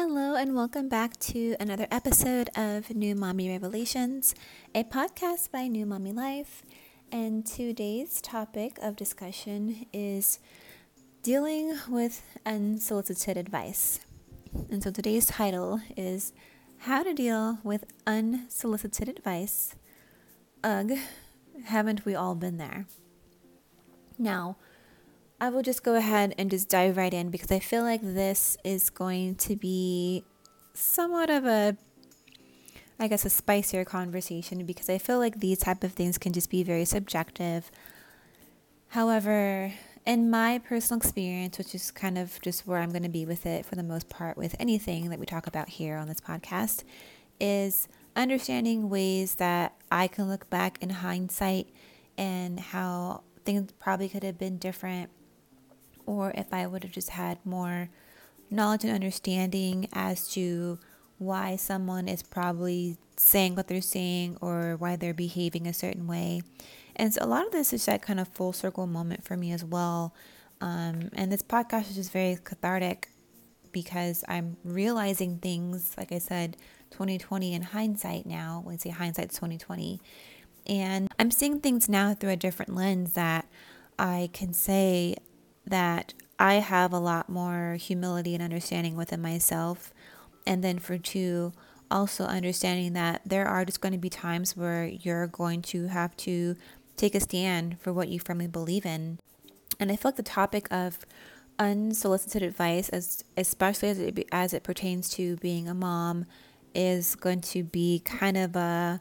Hello, and welcome back to another episode of New Mommy Revelations, a podcast by New Mommy Life. And today's topic of discussion is dealing with unsolicited advice. And so today's title is How to Deal with Unsolicited Advice. Ugh, haven't we all been there? Now, I will just go ahead and just dive right in because I feel like this is going to be somewhat of a I guess a spicier conversation because I feel like these type of things can just be very subjective. However, in my personal experience, which is kind of just where I'm going to be with it for the most part with anything that we talk about here on this podcast, is understanding ways that I can look back in hindsight and how things probably could have been different or if I would have just had more knowledge and understanding as to why someone is probably saying what they're saying or why they're behaving a certain way. And so a lot of this is that kind of full circle moment for me as well. Um, and this podcast is just very cathartic because I'm realizing things, like I said, 2020 in hindsight now. When I say hindsight's 2020. And I'm seeing things now through a different lens that I can say that I have a lot more humility and understanding within myself. And then for two, also understanding that there are just going to be times where you're going to have to take a stand for what you firmly believe in. And I feel like the topic of unsolicited advice, as especially as it, as it pertains to being a mom, is going to be kind of a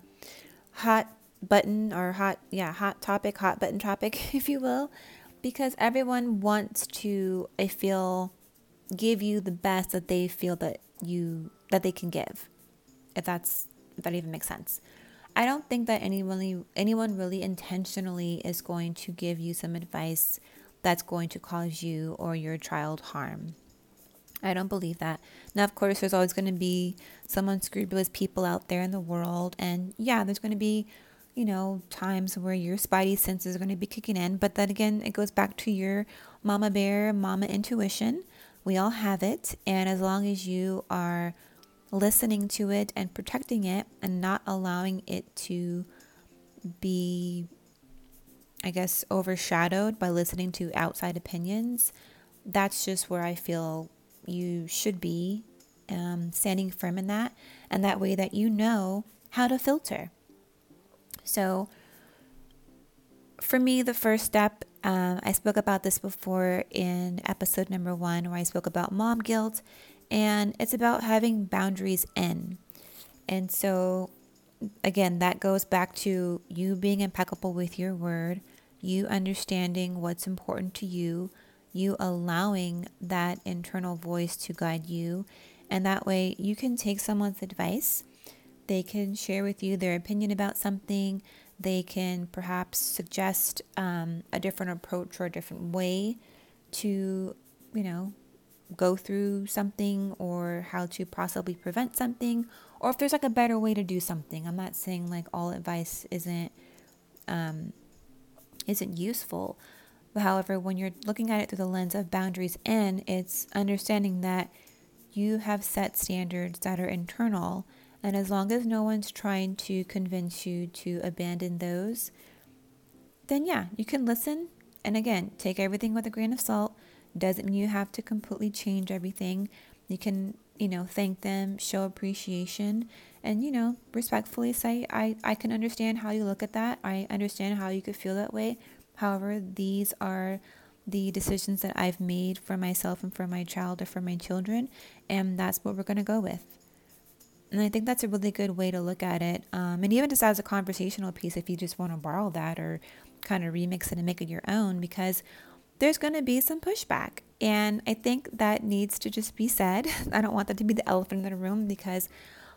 hot button or hot, yeah, hot topic, hot button topic, if you will because everyone wants to I feel give you the best that they feel that you that they can give. If that's if that even makes sense. I don't think that anyone anyone really intentionally is going to give you some advice that's going to cause you or your child harm. I don't believe that. Now, of course, there's always going to be some unscrupulous people out there in the world, and yeah, there's going to be you know, times where your spidey senses are going to be kicking in. But then again, it goes back to your mama bear, mama intuition. We all have it. And as long as you are listening to it and protecting it and not allowing it to be, I guess, overshadowed by listening to outside opinions, that's just where I feel you should be um, standing firm in that. And that way that you know how to filter so, for me, the first step, um, I spoke about this before in episode number one, where I spoke about mom guilt, and it's about having boundaries in. And so, again, that goes back to you being impeccable with your word, you understanding what's important to you, you allowing that internal voice to guide you. And that way, you can take someone's advice they can share with you their opinion about something. They can perhaps suggest um, a different approach or a different way to, you know, go through something or how to possibly prevent something or if there's like a better way to do something. I'm not saying like all advice isn't um, isn't useful. However, when you're looking at it through the lens of boundaries and it's understanding that you have set standards that are internal and as long as no one's trying to convince you to abandon those, then yeah, you can listen. And again, take everything with a grain of salt. Doesn't mean you have to completely change everything. You can, you know, thank them, show appreciation, and, you know, respectfully say, I, I can understand how you look at that. I understand how you could feel that way. However, these are the decisions that I've made for myself and for my child or for my children, and that's what we're going to go with. And I think that's a really good way to look at it. Um, and even just as a conversational piece, if you just want to borrow that or kind of remix it and make it your own, because there's going to be some pushback. And I think that needs to just be said. I don't want that to be the elephant in the room because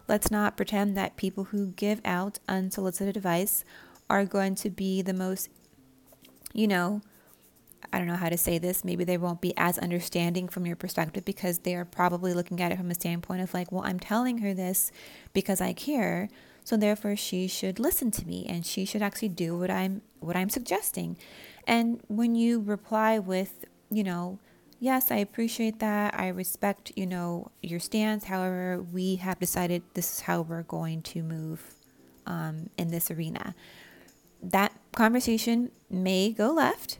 let's not pretend that people who give out unsolicited advice are going to be the most, you know, I don't know how to say this, maybe they won't be as understanding from your perspective because they are probably looking at it from a standpoint of like, well, I'm telling her this because I care, so therefore she should listen to me and she should actually do what I'm what I'm suggesting. And when you reply with, you know, yes, I appreciate that. I respect, you know, your stance. However, we have decided this is how we're going to move um, in this arena. That conversation may go left.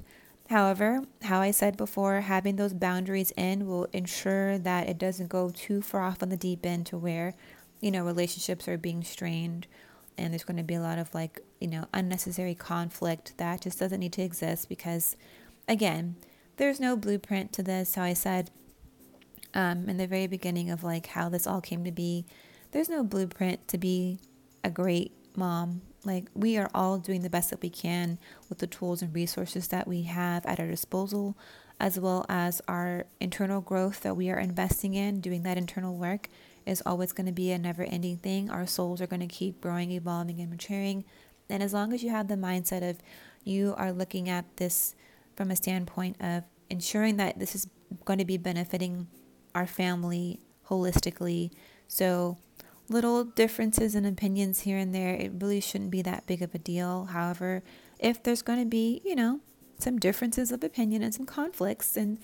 However, how I said before, having those boundaries in will ensure that it doesn't go too far off on the deep end to where, you know, relationships are being strained and there's going to be a lot of like, you know, unnecessary conflict that just doesn't need to exist because, again, there's no blueprint to this. How I said um, in the very beginning of like how this all came to be, there's no blueprint to be a great mom. Like we are all doing the best that we can with the tools and resources that we have at our disposal, as well as our internal growth that we are investing in. Doing that internal work is always going to be a never ending thing. Our souls are going to keep growing, evolving, and maturing. And as long as you have the mindset of you are looking at this from a standpoint of ensuring that this is going to be benefiting our family holistically. So, little differences in opinions here and there, it really shouldn't be that big of a deal. However, if there's going to be, you know, some differences of opinion and some conflicts and,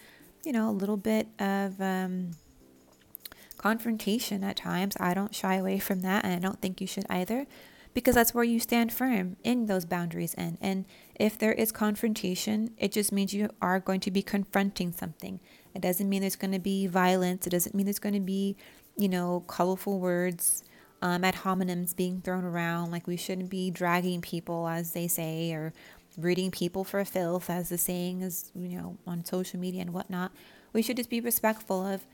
you know, a little bit of um, confrontation at times, I don't shy away from that, and I don't think you should either because that's where you stand firm in those boundaries and and if there is confrontation it just means you are going to be confronting something it doesn't mean there's going to be violence it doesn't mean there's going to be you know colorful words um, ad hominems being thrown around like we shouldn't be dragging people as they say or rooting people for filth as the saying is you know on social media and whatnot we should just be respectful of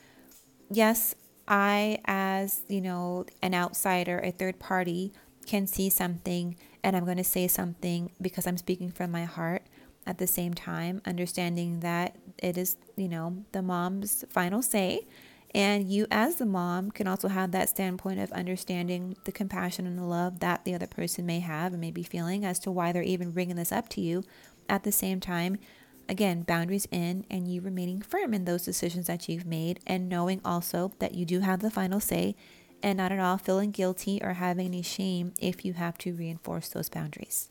yes i as you know an outsider a third party can see something and I'm going to say something because I'm speaking from my heart at the same time, understanding that it is, you know, the mom's final say. And you, as the mom, can also have that standpoint of understanding the compassion and the love that the other person may have and may be feeling as to why they're even bringing this up to you. At the same time, again, boundaries in and you remaining firm in those decisions that you've made and knowing also that you do have the final say and not at all feeling guilty or having any shame if you have to reinforce those boundaries.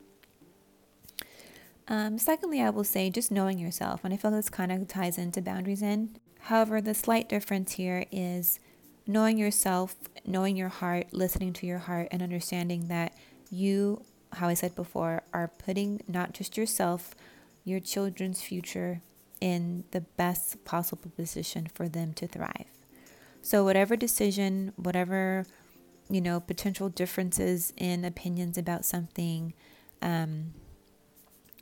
Um, secondly, I will say just knowing yourself, and I feel this kind of ties into boundaries in. However, the slight difference here is knowing yourself, knowing your heart, listening to your heart, and understanding that you, how I said before, are putting not just yourself, your children's future in the best possible position for them to thrive. So, whatever decision, whatever, you know, potential differences in opinions about something, um,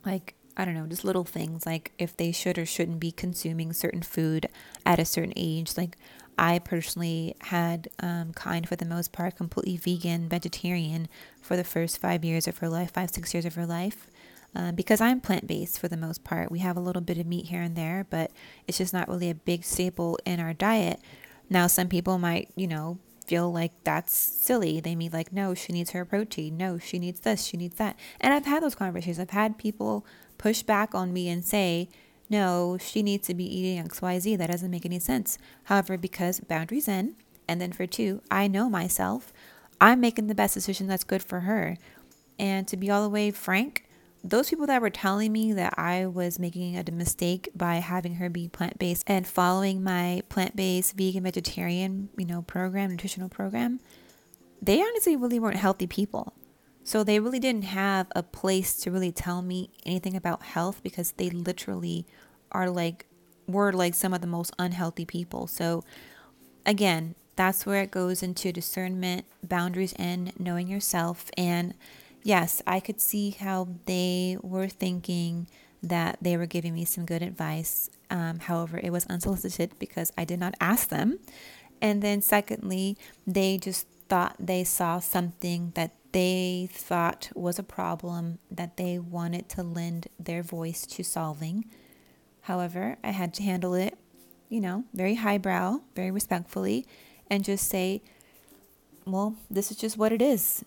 like, I don't know, just little things like if they should or shouldn't be consuming certain food at a certain age. Like, I personally had um, kind, for the most part, completely vegan, vegetarian for the first five years of her life, five, six years of her life. Uh, because I'm plant based for the most part. We have a little bit of meat here and there, but it's just not really a big staple in our diet. Now, some people might, you know, feel like that's silly. They mean like, no, she needs her protein. No, she needs this, she needs that. And I've had those conversations. I've had people push back on me and say, no, she needs to be eating XYZ. That doesn't make any sense. However, because boundaries in, and then for two, I know myself, I'm making the best decision that's good for her. And to be all the way frank, those people that were telling me that I was making a mistake by having her be plant based and following my plant based vegan vegetarian, you know, program, nutritional program, they honestly really weren't healthy people. So they really didn't have a place to really tell me anything about health because they literally are like were like some of the most unhealthy people. So again, that's where it goes into discernment, boundaries and knowing yourself and yes, I could see how they were thinking that they were giving me some good advice. Um, however, it was unsolicited because I did not ask them. And then, secondly, they just thought they saw something that they thought was a problem that they wanted to lend their voice to solving. However, I had to handle it, you know, very highbrow, very respectfully, and just say, well, this is just what it is.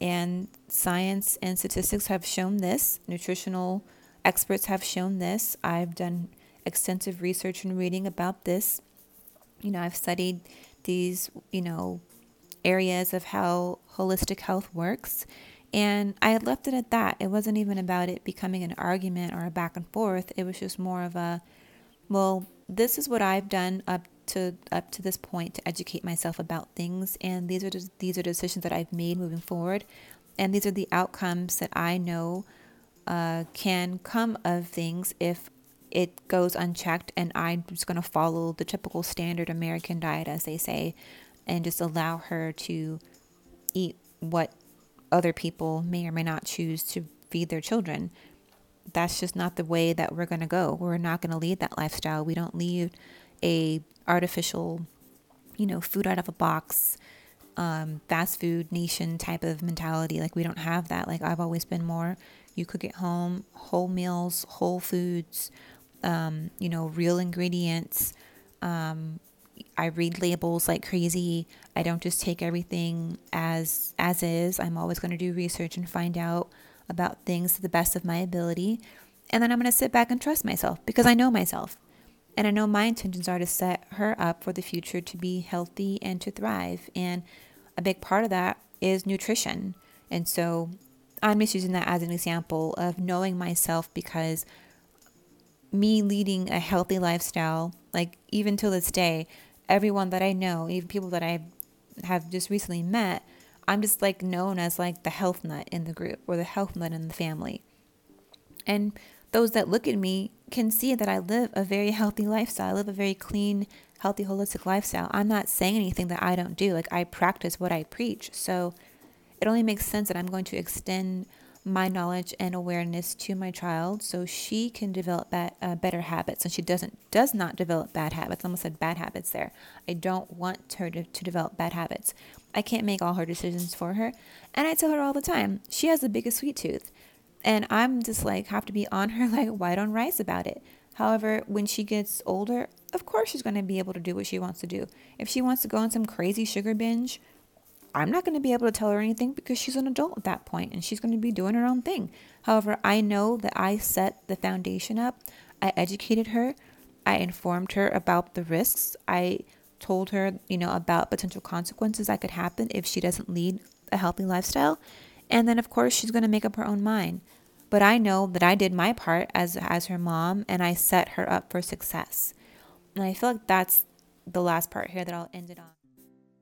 And science and statistics have shown this, nutritional experts have shown this. I've done extensive research and reading about this. You know, I've studied these, you know, areas of how holistic health works. And I had left it at that. It wasn't even about it becoming an argument or a back and forth. It was just more of a, well, this is what I've done up to up to this point to educate myself about things and these are these are decisions that I've made moving forward and these are the outcomes that I know uh, can come of things if it goes unchecked and I'm just going to follow the typical standard American diet as they say and just allow her to eat what other people may or may not choose to feed their children that's just not the way that we're going to go. We're not going to lead that lifestyle. We don't lead a artificial, you know, food out of a box, um, fast food nation type of mentality. Like we don't have that. Like I've always been more. You cook at home, whole meals, whole foods, um, you know, real ingredients. Um, I read labels like crazy. I don't just take everything as as is. I'm always going to do research and find out about things to the best of my ability. And then I'm going to sit back and trust myself because I know myself. And I know my intentions are to set her up for the future to be healthy and to thrive. And a big part of that is nutrition. And so I'm just using that as an example of knowing myself because me leading a healthy lifestyle, like even till this day, everyone that I know, even people that I have just recently met, I'm just like known as like the health nut in the group or the health nut in the family. And those that look at me can see that I live a very healthy lifestyle. I live a very clean, healthy, holistic lifestyle. I'm not saying anything that I don't do. Like I practice what I preach. So it only makes sense that I'm going to extend my knowledge and awareness to my child so she can develop that, uh, better habits. And she doesn't does not develop bad habits. I almost said bad habits there. I don't want her to, to develop bad habits. I can't make all her decisions for her. And i tell her all the time she has the biggest sweet tooth. And i'm just like have to be on her like white on rice about it. However when she gets older of course she's going to be able to do what she wants to do. If she wants to go on some crazy sugar binge I'm not going to be able to tell her anything because she's an adult at that point and she's going to be doing her own thing. However, I know that I set the foundation up. I educated her. I informed her about the risks. I told her, you know, about potential consequences that could happen if she doesn't lead a healthy lifestyle. And then of course, she's going to make up her own mind. But I know that I did my part as as her mom and I set her up for success. And I feel like that's the last part here that I'll end it on.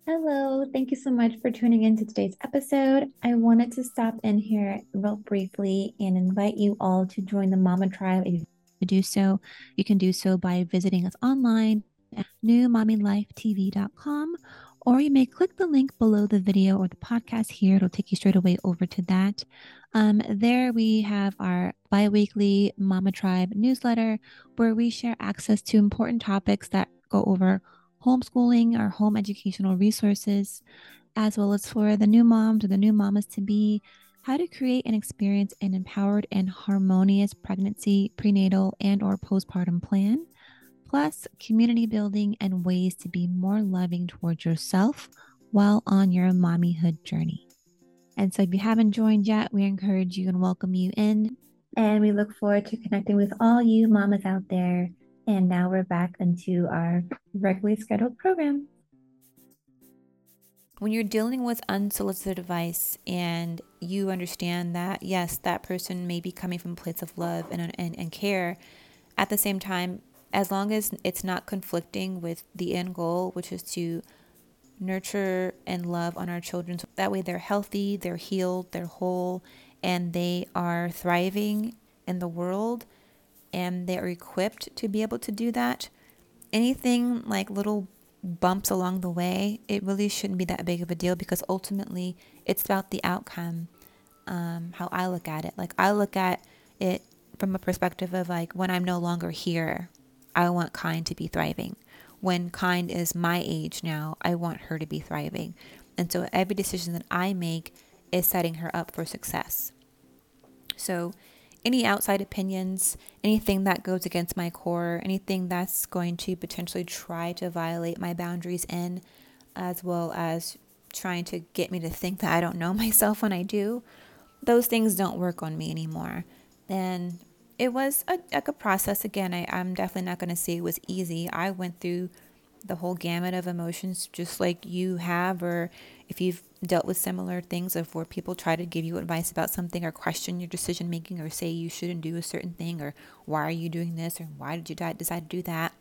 Hello, thank you so much for tuning in to today's episode. I wanted to stop in here real briefly and invite you all to join the Mama Tribe. If you do so, you can do so by visiting us online at newmommylifetv.com or you may click the link below the video or the podcast here. It'll take you straight away over to that. Um, there we have our bi-weekly Mama Tribe newsletter where we share access to important topics that go over homeschooling, our home educational resources, as well as for the new moms or the new mamas to be, how to create and experience an empowered and harmonious pregnancy, prenatal, and or postpartum plan, plus community building and ways to be more loving towards yourself while on your mommyhood journey. And so if you haven't joined yet, we encourage you and welcome you in. And we look forward to connecting with all you mamas out there and now we're back into our regularly scheduled program. When you're dealing with unsolicited advice and you understand that, yes, that person may be coming from a place of love and, and, and care, at the same time, as long as it's not conflicting with the end goal, which is to nurture and love on our children. So that way they're healthy, they're healed, they're whole, and they are thriving in the world and they're equipped to be able to do that. Anything like little bumps along the way, it really shouldn't be that big of a deal because ultimately it's about the outcome. Um, how I look at it. Like I look at it from a perspective of like when I'm no longer here, I want Kind to be thriving. When Kind is my age now, I want her to be thriving. And so every decision that I make is setting her up for success. So any outside opinions, anything that goes against my core, anything that's going to potentially try to violate my boundaries in, as well as trying to get me to think that I don't know myself when I do, those things don't work on me anymore. And it was a, like a process. Again, I, I'm definitely not going to say it was easy. I went through the whole gamut of emotions just like you have, or if you've dealt with similar things of where people try to give you advice about something or question your decision making or say you shouldn't do a certain thing or why are you doing this or why did you decide to do that.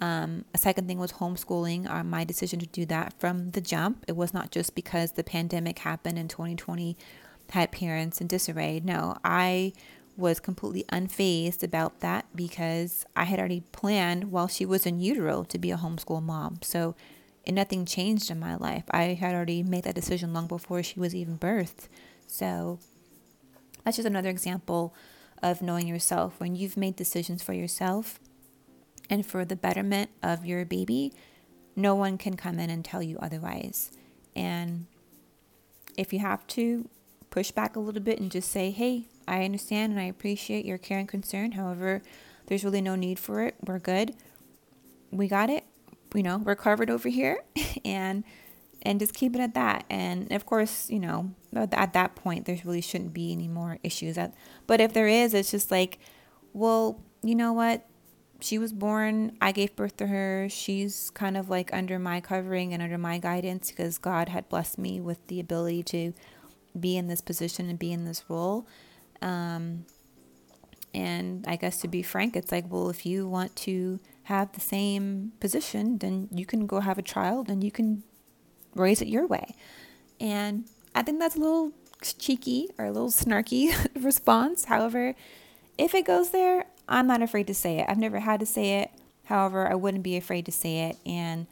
Um, a second thing was homeschooling, uh, my decision to do that from the jump. It was not just because the pandemic happened in 2020 had parents in disarray. No, I was completely unfazed about that because I had already planned while she was in utero to be a homeschool mom. So and nothing changed in my life. I had already made that decision long before she was even birthed. So that's just another example of knowing yourself. When you've made decisions for yourself and for the betterment of your baby, no one can come in and tell you otherwise. And if you have to push back a little bit and just say, hey, I understand and I appreciate your care and concern. However, there's really no need for it. We're good. We got it you know, we're covered over here and and just keep it at that. And of course, you know, at that point there really shouldn't be any more issues. That, but if there is, it's just like, well, you know what? She was born, I gave birth to her. She's kind of like under my covering and under my guidance because God had blessed me with the ability to be in this position and be in this role. Um, and I guess to be frank, it's like, well, if you want to have the same position, then you can go have a child and you can raise it your way. And I think that's a little cheeky or a little snarky response. However, if it goes there, I'm not afraid to say it. I've never had to say it. However, I wouldn't be afraid to say it. And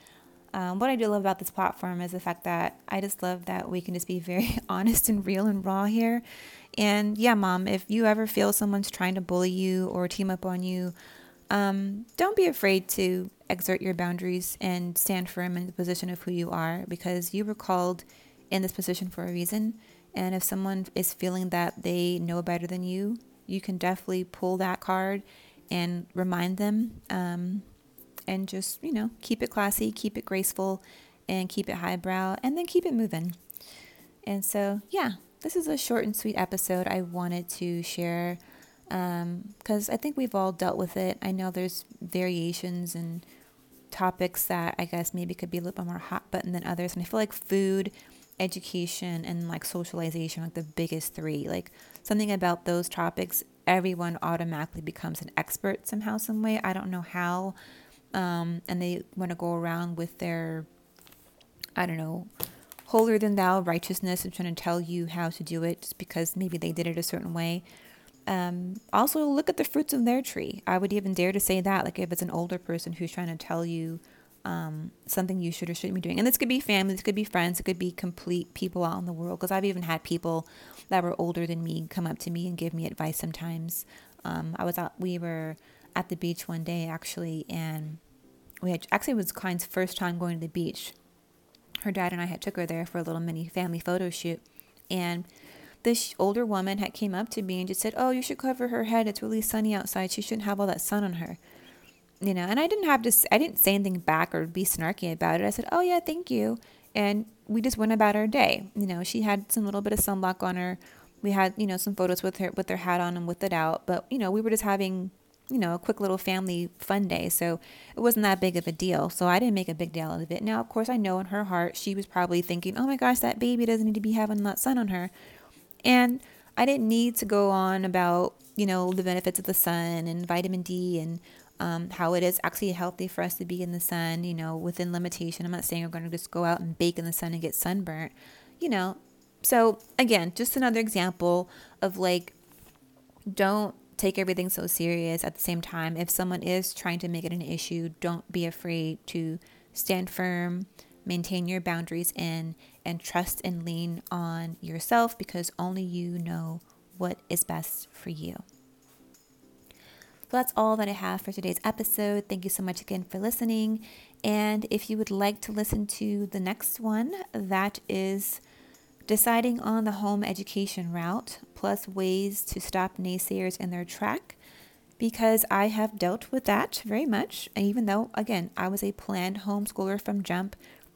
um, what I do love about this platform is the fact that I just love that we can just be very honest and real and raw here. And yeah, mom, if you ever feel someone's trying to bully you or team up on you, um, don't be afraid to exert your boundaries and stand firm in the position of who you are because you were called in this position for a reason. And if someone is feeling that they know better than you, you can definitely pull that card and remind them um, and just, you know, keep it classy, keep it graceful, and keep it highbrow, and then keep it moving. And so, yeah, this is a short and sweet episode I wanted to share because um, I think we've all dealt with it. I know there's variations and topics that I guess maybe could be a little bit more hot button than others. And I feel like food, education, and like socialization, like the biggest three. Like something about those topics, everyone automatically becomes an expert somehow, some way. I don't know how. Um, and they want to go around with their, I don't know, holier than thou righteousness and trying to tell you how to do it just because maybe they did it a certain way. Um, also, look at the fruits of their tree. I would even dare to say that, like if it's an older person who's trying to tell you um, something you should or shouldn't be doing. And this could be family, this could be friends, it could be complete people out in the world. Because I've even had people that were older than me come up to me and give me advice sometimes. Um, I was out, we were at the beach one day actually, and we had actually it was Klein's first time going to the beach her dad and I had took her there for a little mini family photo shoot, and this older woman had came up to me and just said, "Oh, you should cover her head. It's really sunny outside. She shouldn't have all that sun on her." You know, and I didn't have to. I didn't say anything back or be snarky about it. I said, "Oh yeah, thank you," and we just went about our day. You know, she had some little bit of sunblock on her. We had, you know, some photos with her with her hat on and with it out, but you know, we were just having you know, a quick little family fun day. So it wasn't that big of a deal. So I didn't make a big deal out of it. Now, of course, I know in her heart, she was probably thinking, oh my gosh, that baby doesn't need to be having that sun on her. And I didn't need to go on about, you know, the benefits of the sun and vitamin D and um, how it is actually healthy for us to be in the sun, you know, within limitation. I'm not saying we're going to just go out and bake in the sun and get sunburnt, you know. So, again, just another example of like, don't take everything so serious at the same time. If someone is trying to make it an issue, don't be afraid to stand firm, maintain your boundaries in, and trust and lean on yourself because only you know what is best for you. So that's all that I have for today's episode. Thank you so much again for listening. And if you would like to listen to the next one, that is deciding on the home education route, plus ways to stop naysayers in their track, because I have dealt with that very much. Even though, again, I was a planned homeschooler from jump,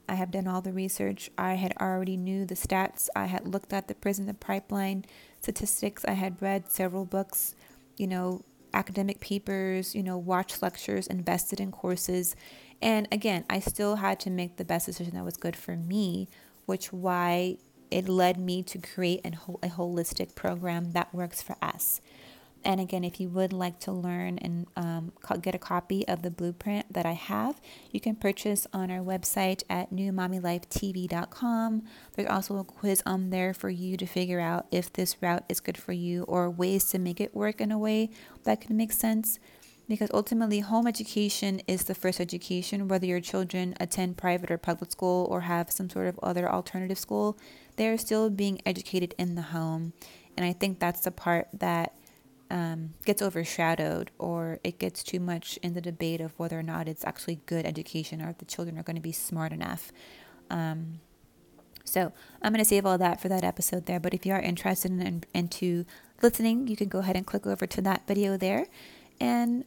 I have done all the research. I had already knew the stats. I had looked at the prison pipeline statistics. I had read several books, you know, academic papers, you know, watched lectures, invested in courses. And again, I still had to make the best decision that was good for me which why it led me to create a, a holistic program that works for us. And again, if you would like to learn and um, get a copy of the blueprint that I have, you can purchase on our website at newmommylifetv.com. There's also a quiz on there for you to figure out if this route is good for you or ways to make it work in a way that can make sense. Because ultimately, home education is the first education, whether your children attend private or public school or have some sort of other alternative school, they're still being educated in the home. And I think that's the part that um, gets overshadowed or it gets too much in the debate of whether or not it's actually good education or if the children are going to be smart enough. Um, so I'm going to save all that for that episode there. But if you are interested in into listening, you can go ahead and click over to that video there, and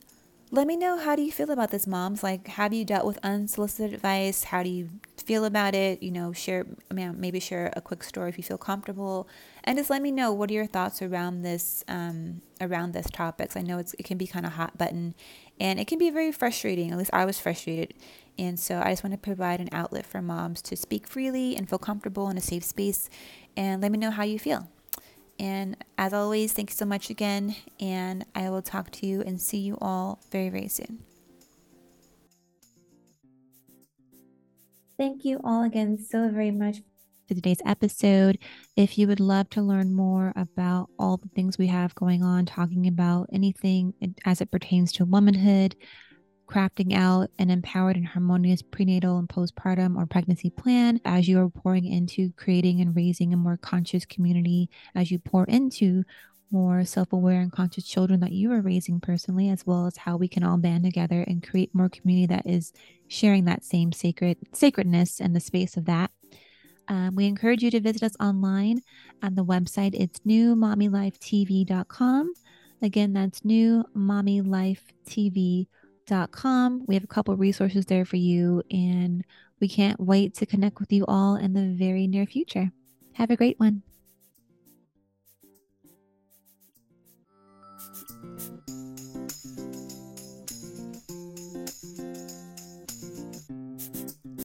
let me know how do you feel about this, moms. Like, have you dealt with unsolicited advice? How do you feel about it? You know, share maybe share a quick story if you feel comfortable and just let me know what are your thoughts around this um, around this topics. I know it's it can be kind of hot button, and it can be very frustrating. At least I was frustrated, and so I just want to provide an outlet for moms to speak freely and feel comfortable in a safe space. And let me know how you feel. And as always, thanks so much again, and I will talk to you and see you all very very soon. Thank you all again so very much for today's episode. If you would love to learn more about all the things we have going on, talking about anything as it pertains to womanhood, crafting out an empowered and harmonious prenatal and postpartum or pregnancy plan as you are pouring into creating and raising a more conscious community, as you pour into more self aware and conscious children that you are raising personally, as well as how we can all band together and create more community that is sharing that same sacred sacredness and the space of that. Um, we encourage you to visit us online on the website. It's newmommylifetv.com. Again, that's newmommylifetv.com. We have a couple resources there for you, and we can't wait to connect with you all in the very near future. Have a great one.